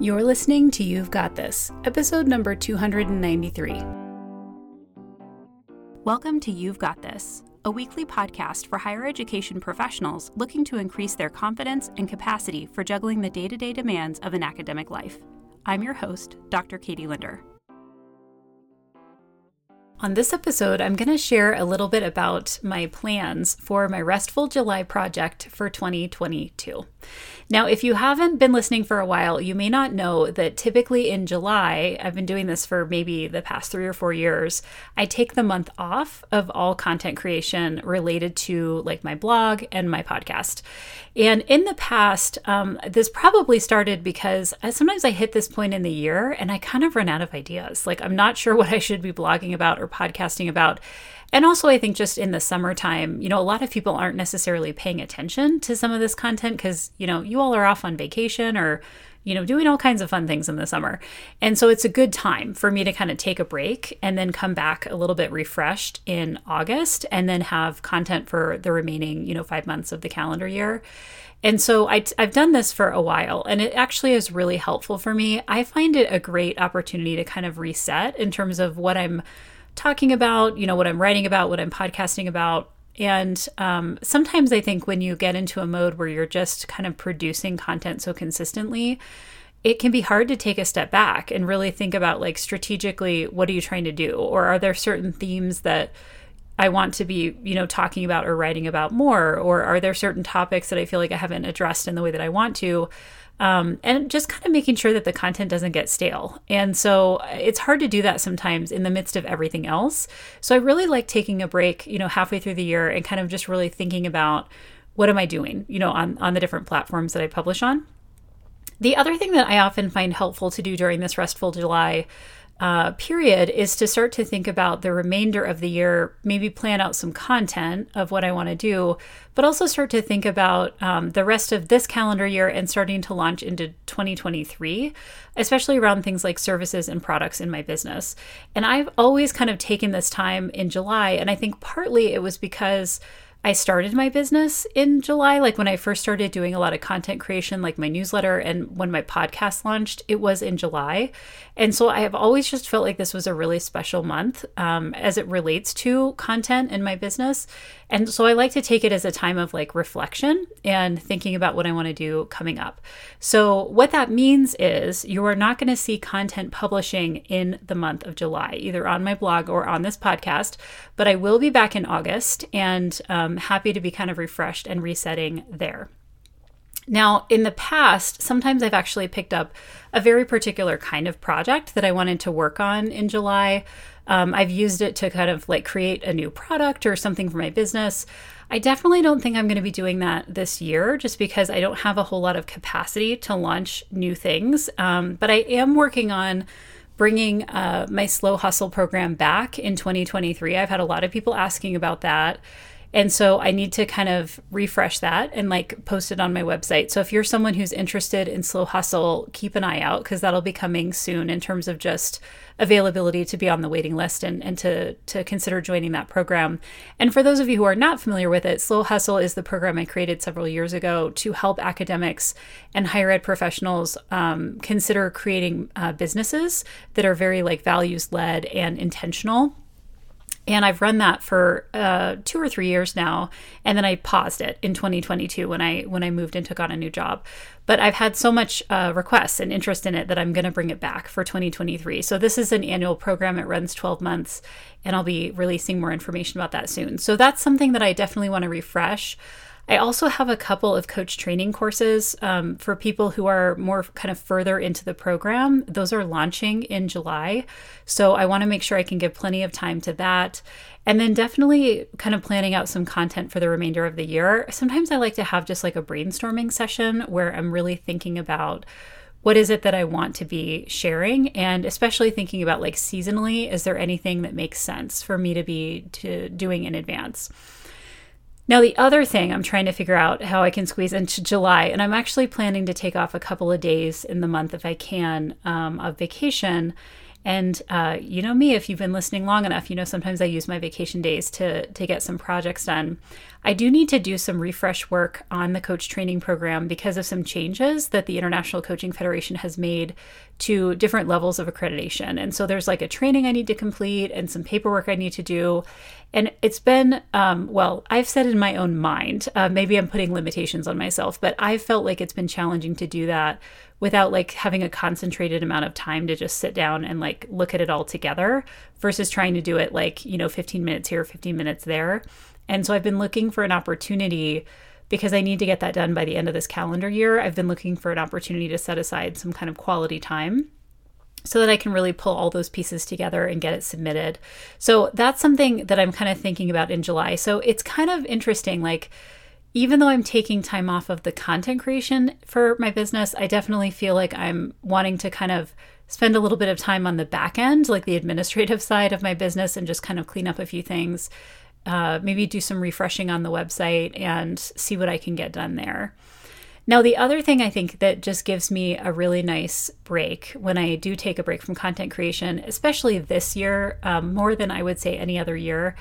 You're listening to You've Got This, episode number 293. Welcome to You've Got This, a weekly podcast for higher education professionals looking to increase their confidence and capacity for juggling the day to day demands of an academic life. I'm your host, Dr. Katie Linder. On this episode, I'm going to share a little bit about my plans for my Restful July project for 2022. Now, if you haven't been listening for a while, you may not know that typically in July, I've been doing this for maybe the past three or four years, I take the month off of all content creation related to like my blog and my podcast. And in the past, um, this probably started because sometimes I hit this point in the year and I kind of run out of ideas. Like, I'm not sure what I should be blogging about or podcasting about. And also, I think just in the summertime, you know, a lot of people aren't necessarily paying attention to some of this content because, you know, you all are off on vacation or, you know, doing all kinds of fun things in the summer. And so it's a good time for me to kind of take a break and then come back a little bit refreshed in August and then have content for the remaining, you know, five months of the calendar year. And so I, have done this for a while, and it actually is really helpful for me. I find it a great opportunity to kind of reset in terms of what I'm talking about, you know, what I'm writing about, what I'm podcasting about. And um, sometimes I think when you get into a mode where you're just kind of producing content so consistently, it can be hard to take a step back and really think about like strategically what are you trying to do or are there certain themes that I want to be, you know, talking about or writing about more or are there certain topics that I feel like I haven't addressed in the way that I want to? Um, and just kind of making sure that the content doesn't get stale. And so uh, it's hard to do that sometimes in the midst of everything else. So I really like taking a break, you know, halfway through the year and kind of just really thinking about what am I doing, you know, on on the different platforms that I publish on. The other thing that I often find helpful to do during this restful July uh, period is to start to think about the remainder of the year, maybe plan out some content of what I want to do, but also start to think about um, the rest of this calendar year and starting to launch into 2023, especially around things like services and products in my business. And I've always kind of taken this time in July, and I think partly it was because I started my business in July. Like when I first started doing a lot of content creation, like my newsletter and when my podcast launched, it was in July. And so I have always just felt like this was a really special month um, as it relates to content in my business. And so I like to take it as a time of like reflection and thinking about what I want to do coming up. So, what that means is you are not going to see content publishing in the month of July, either on my blog or on this podcast, but I will be back in August and um, happy to be kind of refreshed and resetting there. Now, in the past, sometimes I've actually picked up a very particular kind of project that I wanted to work on in July. Um, I've used it to kind of like create a new product or something for my business. I definitely don't think I'm going to be doing that this year just because I don't have a whole lot of capacity to launch new things. Um, but I am working on bringing uh, my slow hustle program back in 2023. I've had a lot of people asking about that. And so I need to kind of refresh that and like post it on my website. So if you're someone who's interested in Slow Hustle, keep an eye out because that'll be coming soon in terms of just availability to be on the waiting list and, and to, to consider joining that program. And for those of you who are not familiar with it, Slow Hustle is the program I created several years ago to help academics and higher ed professionals um, consider creating uh, businesses that are very like values led and intentional and I've run that for uh, two or three years now, and then I paused it in 2022 when I when I moved and took on a new job. But I've had so much uh, requests and interest in it that I'm going to bring it back for 2023. So this is an annual program; it runs 12 months, and I'll be releasing more information about that soon. So that's something that I definitely want to refresh. I also have a couple of coach training courses um, for people who are more kind of further into the program. Those are launching in July. So I want to make sure I can give plenty of time to that. And then definitely kind of planning out some content for the remainder of the year. Sometimes I like to have just like a brainstorming session where I'm really thinking about what is it that I want to be sharing and especially thinking about like seasonally is there anything that makes sense for me to be to doing in advance. Now, the other thing I'm trying to figure out how I can squeeze into July, and I'm actually planning to take off a couple of days in the month if I can um, of vacation. And uh, you know me, if you've been listening long enough, you know sometimes I use my vacation days to to get some projects done. I do need to do some refresh work on the coach training program because of some changes that the International Coaching Federation has made to different levels of accreditation. And so there's like a training I need to complete and some paperwork I need to do. And it's been, um, well, I've said in my own mind, uh, maybe I'm putting limitations on myself, but I felt like it's been challenging to do that without like having a concentrated amount of time to just sit down and like look at it all together versus trying to do it like, you know, 15 minutes here, 15 minutes there. And so I've been looking for an opportunity because I need to get that done by the end of this calendar year. I've been looking for an opportunity to set aside some kind of quality time so that I can really pull all those pieces together and get it submitted. So that's something that I'm kind of thinking about in July. So it's kind of interesting. Like, even though I'm taking time off of the content creation for my business, I definitely feel like I'm wanting to kind of spend a little bit of time on the back end, like the administrative side of my business, and just kind of clean up a few things uh, maybe do some refreshing on the website and see what I can get done there. Now, the other thing I think that just gives me a really nice break when I do take a break from content creation, especially this year, um, more than I would say any other year,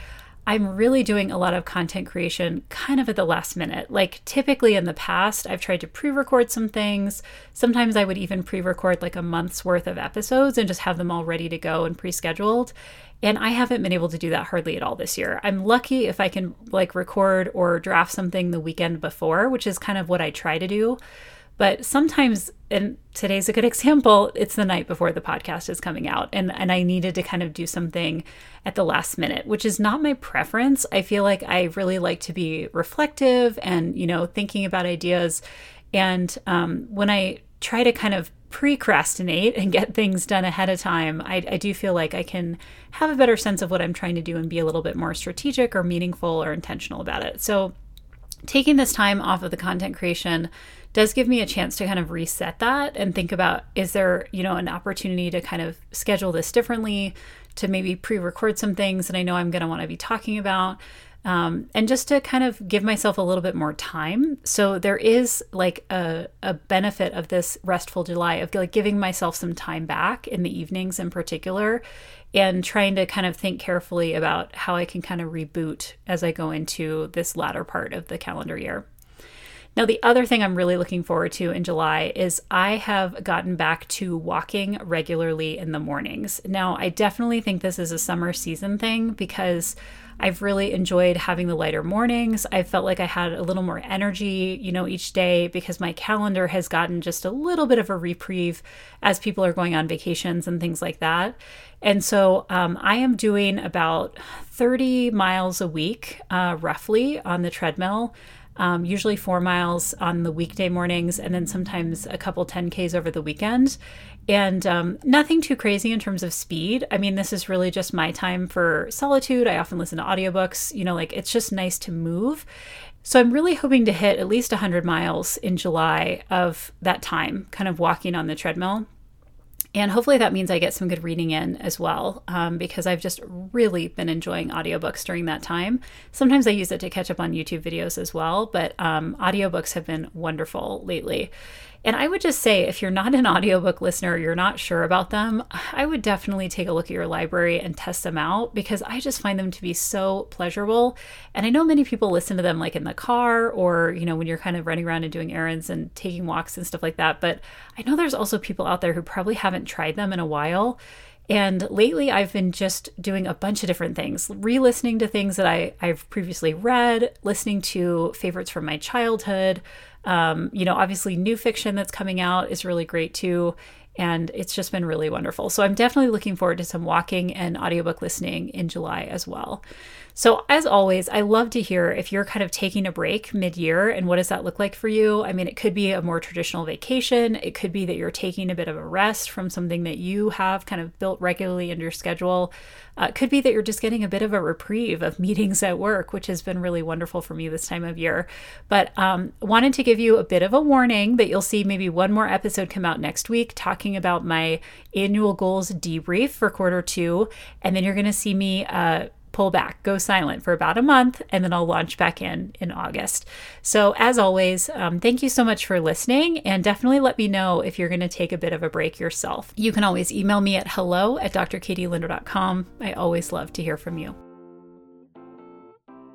I'm really doing a lot of content creation kind of at the last minute. Like typically in the past, I've tried to pre record some things. Sometimes I would even pre record like a month's worth of episodes and just have them all ready to go and pre scheduled. And I haven't been able to do that hardly at all this year. I'm lucky if I can like record or draft something the weekend before, which is kind of what I try to do. But sometimes, and today's a good example, it's the night before the podcast is coming out. And, and I needed to kind of do something at the last minute, which is not my preference. I feel like I really like to be reflective and, you know, thinking about ideas. And um, when I try to kind of procrastinate and get things done ahead of time, I, I, do feel like I can have a better sense of what I'm trying to do and be a little bit more strategic or meaningful or intentional about it. So, taking this time off of the content creation does give me a chance to kind of reset that and think about is there, you know, an opportunity to kind of schedule this differently, to maybe pre record some things that I know I'm going to want to be talking about um, and just to kind of give myself a little bit more time. So there is like a, a benefit of this restful July of like giving myself some time back in the evenings in particular and trying to kind of think carefully about how I can kind of reboot as I go into this latter part of the calendar year. Now, the other thing I'm really looking forward to in July is I have gotten back to walking regularly in the mornings. Now, I definitely think this is a summer season thing because I've really enjoyed having the lighter mornings. I felt like I had a little more energy, you know, each day because my calendar has gotten just a little bit of a reprieve as people are going on vacations and things like that. And so um, I am doing about 30 miles a week, uh, roughly, on the treadmill. Um, usually four miles on the weekday mornings, and then sometimes a couple 10Ks over the weekend and um, nothing too crazy in terms of speed. I mean, this is really just my time for solitude. I often listen to audiobooks, you know, like it's just nice to move. So I'm really hoping to hit at least 100 miles in July of that time, kind of walking on the treadmill. And hopefully that means I get some good reading in as well, um, because I've just really been enjoying audiobooks during that time. Sometimes I use it to catch up on YouTube videos as well, but um, audiobooks have been wonderful lately. And I would just say if you're not an audiobook listener, you're not sure about them, I would definitely take a look at your library and test them out because I just find them to be so pleasurable. And I know many people listen to them like in the car or, you know, when you're kind of running around and doing errands and taking walks and stuff like that. But I know there's also people out there who probably haven't tried them in a while. And lately, I've been just doing a bunch of different things, re listening to things that I, I've previously read, listening to favorites from my childhood, um, you know, obviously, new fiction that's coming out is really great too. And it's just been really wonderful. So I'm definitely looking forward to some walking and audiobook listening in July as well. So, as always, I love to hear if you're kind of taking a break mid year and what does that look like for you? I mean, it could be a more traditional vacation, it could be that you're taking a bit of a rest from something that you have kind of built regularly into your schedule. Uh, it could be that you're just getting a bit of a reprieve of meetings at work, which has been really wonderful for me this time of year. But um, wanted to give you a bit of a warning that you'll see maybe one more episode come out next week talking about my annual goals debrief for quarter two. And then you're going to see me. Uh, pull back, go silent for about a month, and then I'll launch back in in August. So, as always, um, thank you so much for listening, and definitely let me know if you're going to take a bit of a break yourself. You can always email me at hello at drkatielinder.com. I always love to hear from you.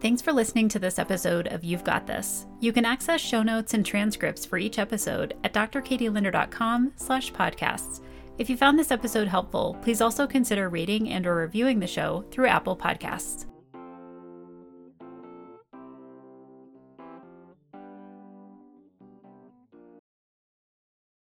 Thanks for listening to this episode of You've Got This. You can access show notes and transcripts for each episode at drkatielinder.com slash podcasts. If you found this episode helpful, please also consider rating and or reviewing the show through Apple Podcasts.